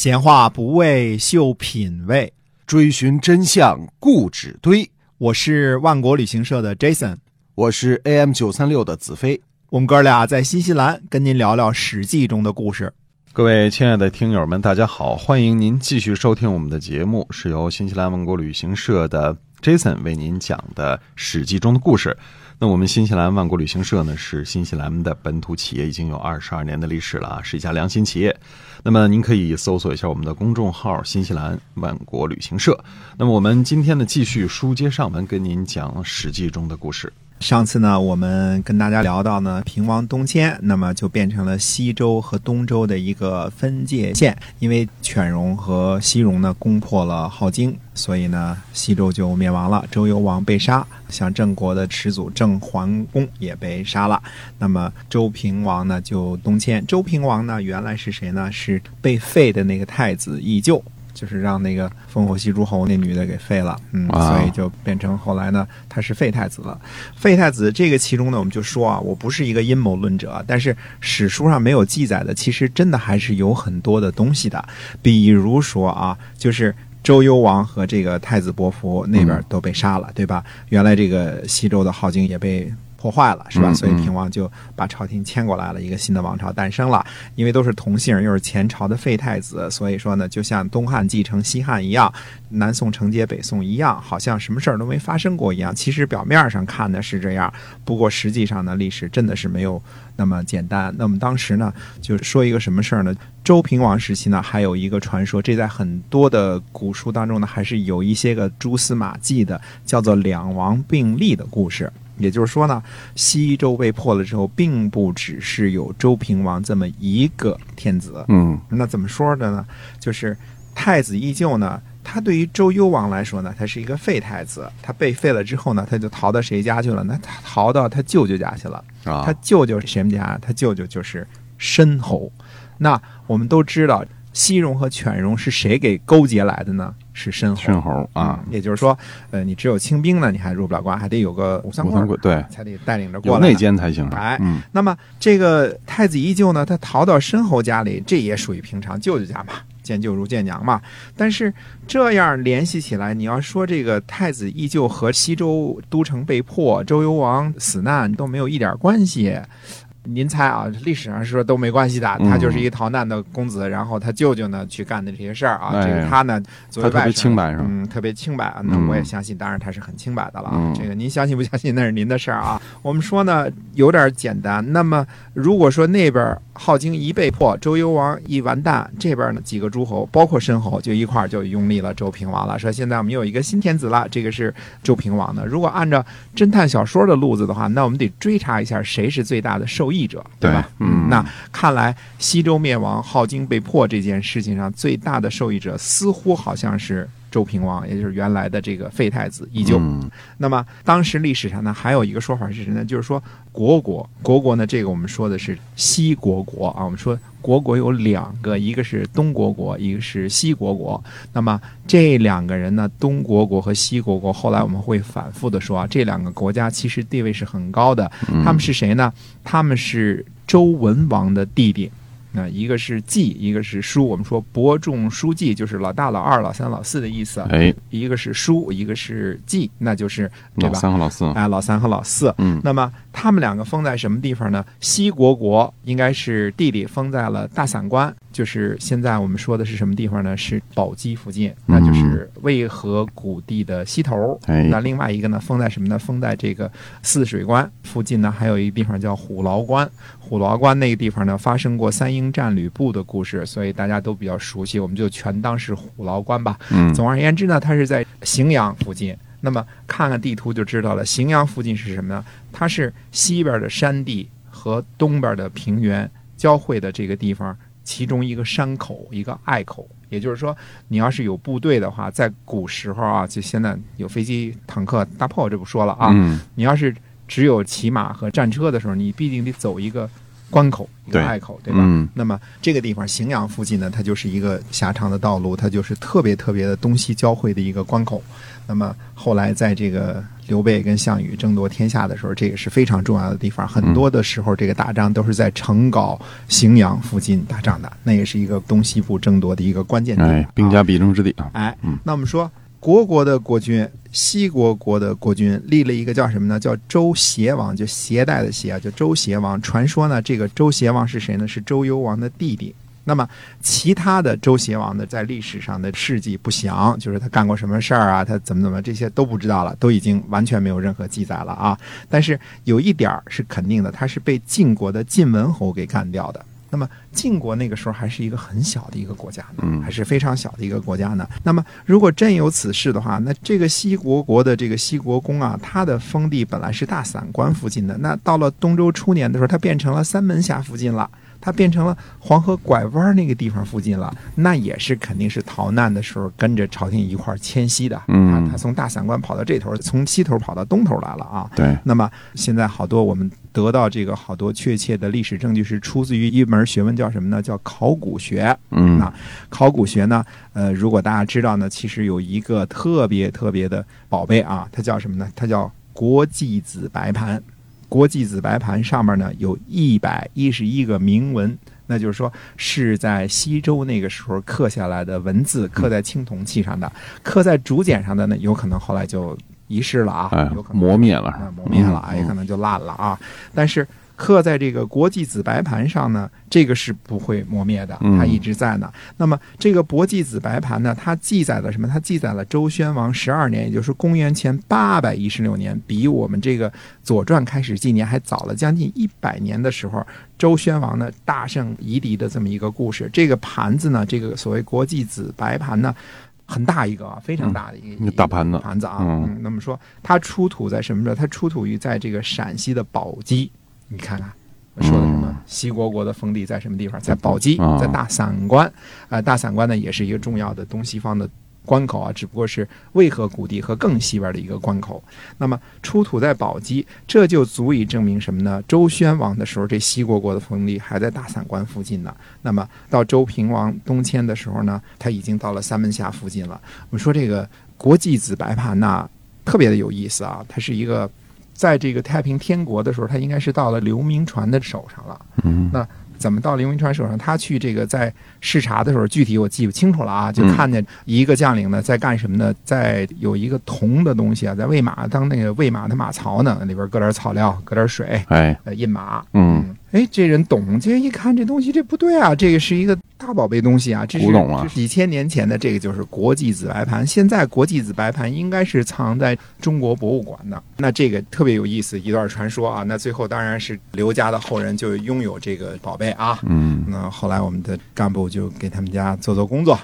闲话不为秀品味，追寻真相固执堆。我是万国旅行社的 Jason，我是 AM 九三六的子飞。我们哥俩在新西兰跟您聊聊《史记》中的故事。各位亲爱的听友们，大家好，欢迎您继续收听我们的节目，是由新西兰万国旅行社的 Jason 为您讲的《史记》中的故事。那我们新西兰万国旅行社呢，是新西兰的本土企业，已经有二十二年的历史了啊，是一家良心企业。那么您可以搜索一下我们的公众号“新西兰万国旅行社”。那么我们今天呢，继续书接上文，跟您讲《史记》中的故事。上次呢，我们跟大家聊到呢，平王东迁，那么就变成了西周和东周的一个分界线。因为犬戎和西戎呢攻破了镐京，所以呢，西周就灭亡了，周幽王被杀，像郑国的始祖郑桓公也被杀了。那么周平王呢就东迁。周平王呢原来是谁呢？是被废的那个太子义臼。就是让那个烽火戏诸侯那女的给废了，嗯，所以就变成后来呢，他是废太子了。废太子这个其中呢，我们就说啊，我不是一个阴谋论者，但是史书上没有记载的，其实真的还是有很多的东西的。比如说啊，就是周幽王和这个太子伯服那边都被杀了，对吧？原来这个西周的镐京也被。破坏了是吧？所以平王就把朝廷迁过来了，一个新的王朝诞生了。因为都是同姓，又是前朝的废太子，所以说呢，就像东汉继承西汉一样，南宋承接北宋一样，好像什么事儿都没发生过一样。其实表面上看的是这样，不过实际上呢，历史真的是没有那么简单。那么当时呢，就说一个什么事儿呢？周平王时期呢，还有一个传说，这在很多的古书当中呢，还是有一些个蛛丝马迹的，叫做两王并立的故事。也就是说呢，西周被破了之后，并不只是有周平王这么一个天子。嗯，那怎么说的呢？就是太子依旧呢，他对于周幽王来说呢，他是一个废太子。他被废了之后呢，他就逃到谁家去了？那他逃到他舅舅家去了。啊，他舅舅是谁家？他舅舅就是申侯。那我们都知道。西戎和犬戎是谁给勾结来的呢？是申侯。申侯啊，也就是说，呃，你只有清兵呢，你还入不了关，还得有个武三桂，对，才得带领着过来，内奸才行。哎，那么这个太子依旧呢，他逃到申侯家里，这也属于平常舅舅家嘛，见舅如见娘嘛。但是这样联系起来，你要说这个太子依旧和西周都城被破、周幽王死难都没有一点关系。您猜啊？历史上是说都没关系的，他就是一个逃难的公子，然后他舅舅呢去干的这些事儿啊，这个他呢作为外甥，清白是吧？嗯，特别清白。那我也相信，当然他是很清白的了。这个您相信不相信那是您的事儿啊。我们说呢有点简单。那么如果说那边镐京一被破，周幽王一完蛋，这边呢几个诸侯，包括申侯，就一块儿就拥立了周平王了。说现在我们有一个新天子了，这个是周平王的。如果按照侦探小说的路子的话，那我们得追查一下谁是最大的受益。者对吧？嗯，那看来西周灭亡、镐京被破这件事情上最大的受益者，似乎好像是周平王，也就是原来的这个废太子依旧。那么当时历史上呢，还有一个说法是什么呢？就是说国国国国呢，这个我们说的是西国国啊。我们说国国有两个，一个是东国国，一个是西国国。那么这两个人呢，东国国和西国国，后来我们会反复的说啊，这两个国家其实地位是很高的。他们是谁呢？他们是周文王的弟弟。那一个是季，一个是叔。我们说伯仲叔季，就是老大、老二、老三、老四的意思。哎，一个是叔，一个是季，那就是老三和老四。哎，老三和老四。嗯，那么他们两个封在什么地方呢？西国国应该是弟弟封在了大散关，就是现在我们说的是什么地方呢？是宝鸡附近，那就是渭河谷地的西头。哎，那另外一个呢，封在什么呢？封在这个泗水关附近呢，还有一个地方叫虎牢关。虎牢关那个地方呢，发生过三英战吕布的故事，所以大家都比较熟悉，我们就全当是虎牢关吧。嗯，总而言之呢，它是在荥阳附近。那么看看地图就知道了，荥阳附近是什么呢？它是西边的山地和东边的平原交汇的这个地方，其中一个山口，一个隘口。也就是说，你要是有部队的话，在古时候啊，就现在有飞机、坦克、大炮，这不说了啊。嗯，你要是。只有骑马和战车的时候，你必定得走一个关口，一个隘口，对吧？嗯那么这个地方荥阳附近呢，它就是一个狭长的道路，它就是特别特别的东西交汇的一个关口。那么后来在这个刘备跟项羽争夺天下的时候，这也是非常重要的地方。很多的时候，这个打仗都是在成皋、荥阳附近打仗的，那也是一个东西部争夺的一个关键点。哎，兵家必争之地啊。哎嗯，那我们说国国的国君，西国国的国君立了一个叫什么呢？叫周协王，就携带的携啊，叫周协王。传说呢，这个周协王是谁呢？是周幽王的弟弟。那么其他的周协王的在历史上的事迹不详，就是他干过什么事儿啊，他怎么怎么这些都不知道了，都已经完全没有任何记载了啊。但是有一点是肯定的，他是被晋国的晋文侯给干掉的。那么晋国那个时候还是一个很小的一个国家呢，嗯还是非常小的一个国家呢。那么如果真有此事的话，那这个西国国的这个西国公啊，他的封地本来是大散关附近的，那到了东周初年的时候，他变成了三门峡附近了。它变成了黄河拐弯那个地方附近了，那也是肯定是逃难的时候跟着朝廷一块儿迁徙的。嗯啊，他从大散关跑到这头，从西头跑到东头来了啊。对，那么现在好多我们得到这个好多确切的历史证据是出自于一门学问叫什么呢？叫考古学。嗯啊考古学呢，呃，如果大家知道呢，其实有一个特别特别的宝贝啊，它叫什么呢？它叫国际子白盘。国际紫白盘上面呢有一百一十一个铭文，那就是说是在西周那个时候刻下来的文字，刻在青铜器上的，刻在竹简上的呢，有可能后来就遗失了啊，哎有可，能磨灭了啊，磨灭了，啊也可能就烂了啊。但是刻在这个国际紫白盘上呢，这个是不会磨灭的，嗯它一直在呢。那么这个国际紫白盘呢，它记载了什么？它记载了周宣王十二年，也就是公元前八百一十六年，比我们这个《左传》开始纪年还早了将近一百年的时候，周宣王呢大胜夷狄的这么一个故事。这个盘子呢，这个所谓国际紫白盘呢。很大一个啊，非常大的一个、大盘子盘子啊，那么说它出土在什么时候？它出土于在这个陕西的宝鸡，你看看。我说的什么嗯？西国国的封地在什么地方？在宝鸡啊，在大散关。呃，大散关呢也是一个重要的东西方的关口啊，只不过是渭河谷地和更西边的一个关口。那么出土在宝鸡，这就足以证明什么呢？周宣王的时候，这西国国的封地还在大散关附近呢。那么到周平王东迁的时候呢，他已经到了三门峡附近了。我们说这个国际子白盘呐，特别的有意思啊，它是一个。在这个太平天国的时候，他应该是到了刘铭传的手上了。嗯那怎么到刘铭传手上？他去这个在视察的时候，具体我记不清楚了啊，就嗯看见一个将领呢在干什么呢？在有一个铜的东西啊，在喂马，当那个喂马的马槽呢，里边搁点草料，搁点水，哎，呃，印马。嗯，哎，这人懂，这一看这东西，这不对啊，这个是一个大宝贝东西啊，这是古董啊几千年前的，这个就是国际紫白盘。现在国际紫白盘应该是藏在中国博物馆的。那这个特别有意思，一段传说啊。那最后当然是刘家的后人就拥有这个宝贝啊。嗯，那后来我们的干部就给他们家做做工作，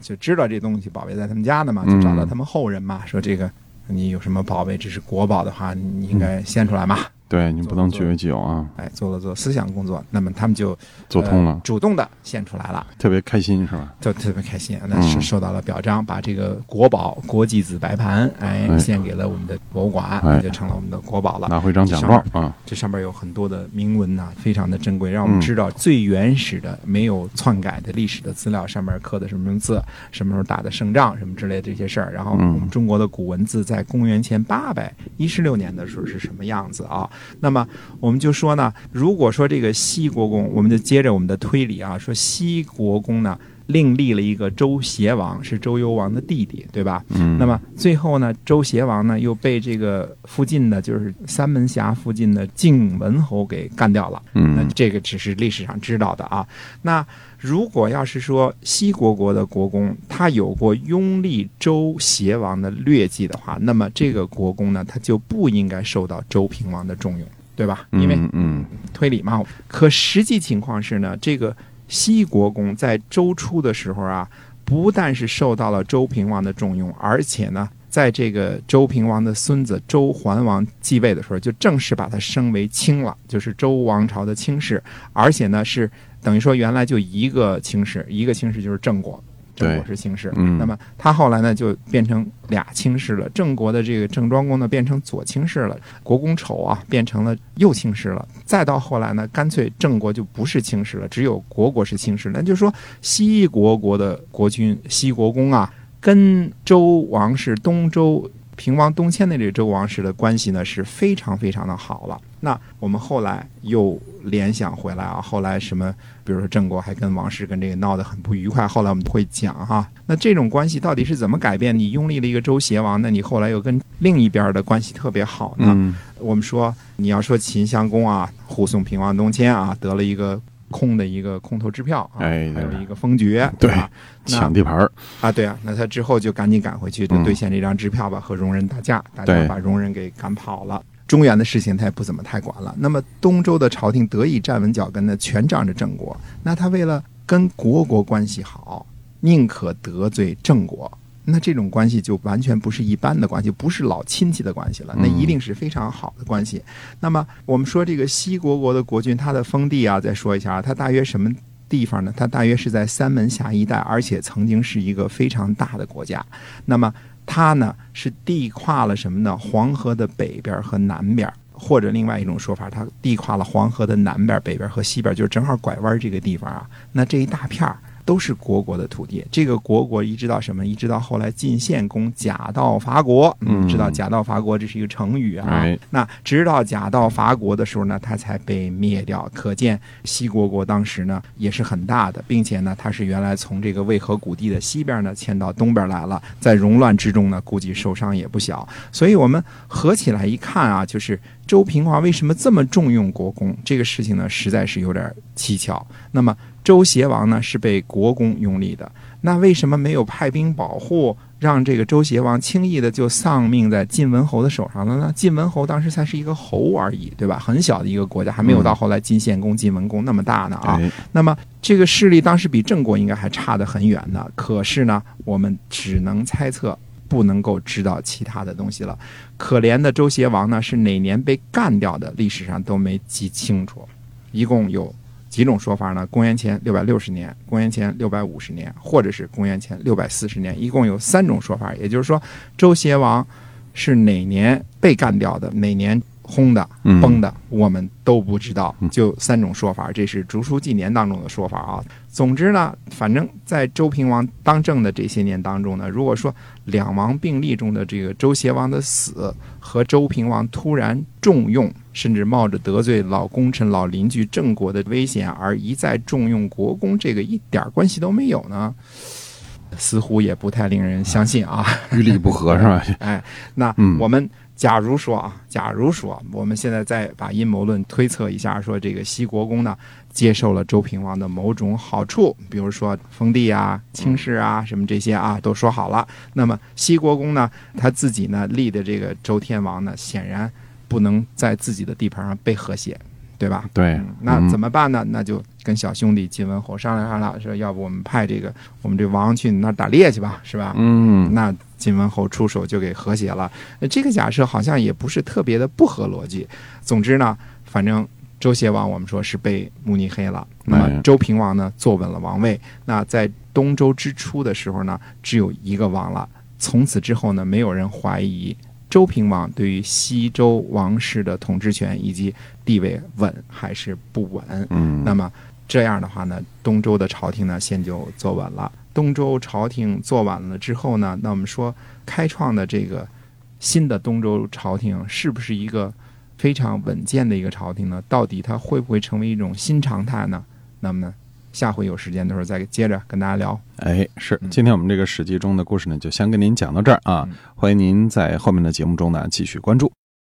就知道这东西宝贝在他们家呢嘛，嗯就找到他们后人嘛，说这个你有什么宝贝，这是国宝的话，你应该献出来嘛。对你不能据为己有啊，哎，做了做思想工作，那么他们就做通了呃，主动的献出来了，特别开心是吧？就特别开心，那是嗯受到了表彰，把这个国宝国际紫白盘，哎，哎献给了我们的博物馆，哎就成了我们的国宝了。拿回张奖状啊，这上面有很多的铭文呐、非常的珍贵，让我们嗯知道最原始的、没有篡改的历史的资料，上面刻的什么字，什么时候打的胜仗，什么之类的这些事儿。然后嗯我们中国的古文字在公元前八百一十六年的时候是什么样子啊？那么我们就说呢，如果说这个西国公，我们就接着我们的推理啊，说西国公呢。另立了一个周邪王，是周幽王的弟弟，对吧？嗯，那么最后呢，周邪王呢又被这个附近的，就是三门峡附近的晋文侯给干掉了。那嗯这个只是历史上知道的啊。那如果要是说西国国的国公他有过拥立周邪王的劣迹的话，那么这个国公呢，他就不应该受到周平王的重用，对吧？因为嗯嗯推理嘛。可实际情况是呢，这个西国公在周初的时候啊，不但是受到了周平王的重用，而且呢，在这个周平王的孙子周桓王继位的时候，就正式把他升为卿了，就是周王朝的卿士，而且呢是等于说原来就一个卿士，一个卿士就是郑国。郑国是卿士。嗯那么他后来呢就变成俩卿士了，郑国的这个郑庄公呢变成左卿士了，国公丑啊变成了右卿士了，再到后来呢，干脆郑国就不是卿士了，只有国国是卿士。那就是说西国国的国君西国公啊，跟周王室东周。平王东迁的这个周王室的关系呢是非常非常的好了。那我们后来又联想回来啊，后来什么，比如说郑国还跟王室跟这个闹得很不愉快，后来我们会讲哈、那这种关系到底是怎么改变？你拥立了一个周邪王，那你后来又跟另一边的关系特别好呢？嗯我们说你要说秦襄公啊，护送平王东迁啊，得了一个空的一个空头支票啊，哎还有一个封爵，对吧？抢地盘儿，啊，对啊，那他之后就赶紧赶回去，兑现这张支票吧，和戎人打架，大对家把戎人给赶跑了。中原的事情他也不怎么太管了。那么东周的朝廷得以站稳脚跟呢，全仗着郑国。那他为了跟国国关系好，宁可得罪郑国。那这种关系就完全不是一般的关系，不是老亲戚的关系了，那一定是非常好的关系。那么我们说这个西国国的国君，他的封地啊，再说一下啊，他大约什么地方呢？他大约是在三门峡一带，而且曾经是一个非常大的国家。那么它呢是地跨了什么呢？黄河的北边和南边，或者另外一种说法，它地跨了黄河的南边、北边和西边，就是正好拐弯这个地方啊。那这一大片儿。都是国国的土地，这个国国一直到什么？一直到后来晋献公假道伐国，嗯知道假道伐国这是一个成语啊。哎那直到假道伐国的时候呢，他才被灭掉。可见西国国当时呢也是很大的，并且呢，它是原来从这个渭河谷地的西边呢迁到东边来了，在戎乱之中呢，估计受伤也不小。所以我们合起来一看啊，就是周平王为什么这么重用国公？这个事情呢，实在是有点蹊跷。那么周邪王呢是被国公拥立的，那为什么没有派兵保护，让这个周邪王轻易的就丧命在晋文侯的手上了呢？晋文侯当时才是一个侯而已，对吧？很小的一个国家，还没有到后来晋献公、晋文公那么大呢啊。哎那么这个势力当时比郑国应该还差得很远呢，可是呢，我们只能猜测。不能够知道其他的东西了。可怜的周邪王呢，是哪年被干掉的，历史上都没记清楚。一共有几种说法呢？公元前六百六十年、公元前六百五十年，或者是公元前六百四十年，一共有三种说法。也就是说，周邪王是哪年被干掉的，哪年轰的、嗯崩的，我们都不知道嗯。就三种说法，这是《竹书纪年》当中的说法啊。总之呢，反正在周平王当政的这些年当中呢，如果说两王并立中的这个周邪王的死和周平王突然重用，甚至冒着得罪老功臣、老邻居郑国的危险而一再重用国公，这个一点关系都没有呢，似乎也不太令人相信啊。与理不合是吧？哎，那嗯我们假如说啊，假如说我们现在再把阴谋论推测一下，说这个西国公呢接受了周平王的某种好处，比如说封地啊、轻视啊什么这些啊都说好了。那么西国公呢，他自己呢立的这个周天王呢，显然不能在自己的地盘上被和谐，对吧？对嗯，那怎么么办呢？那就跟小兄弟晋文侯商量商量，说要不我们派这个我们这王去你那儿打猎去吧，是吧？嗯那晋文侯出手就给和谐了。呃这个假设好像也不是特别的不合逻辑。总之呢，反正周邪王我们说是被慕尼黑了，那哎么周平王呢坐稳了王位。那在东周之初的时候呢，只有一个王了。从此之后呢，没有人怀疑周平王对于西周王室的统治权以及地位稳还是不稳。嗯，那么这样的话呢，东周的朝廷呢，先就坐稳了。东周朝廷做完了之后呢，那我们说开创的这个新的东周朝廷是不是一个非常稳健的一个朝廷呢？到底它会不会成为一种新常态呢？那么呢，下回有时间的时候再接着跟大家聊。哎，是今天我们这个《史记》中的故事呢，就先跟您讲到这儿啊。欢迎您在后面的节目中呢继续关注。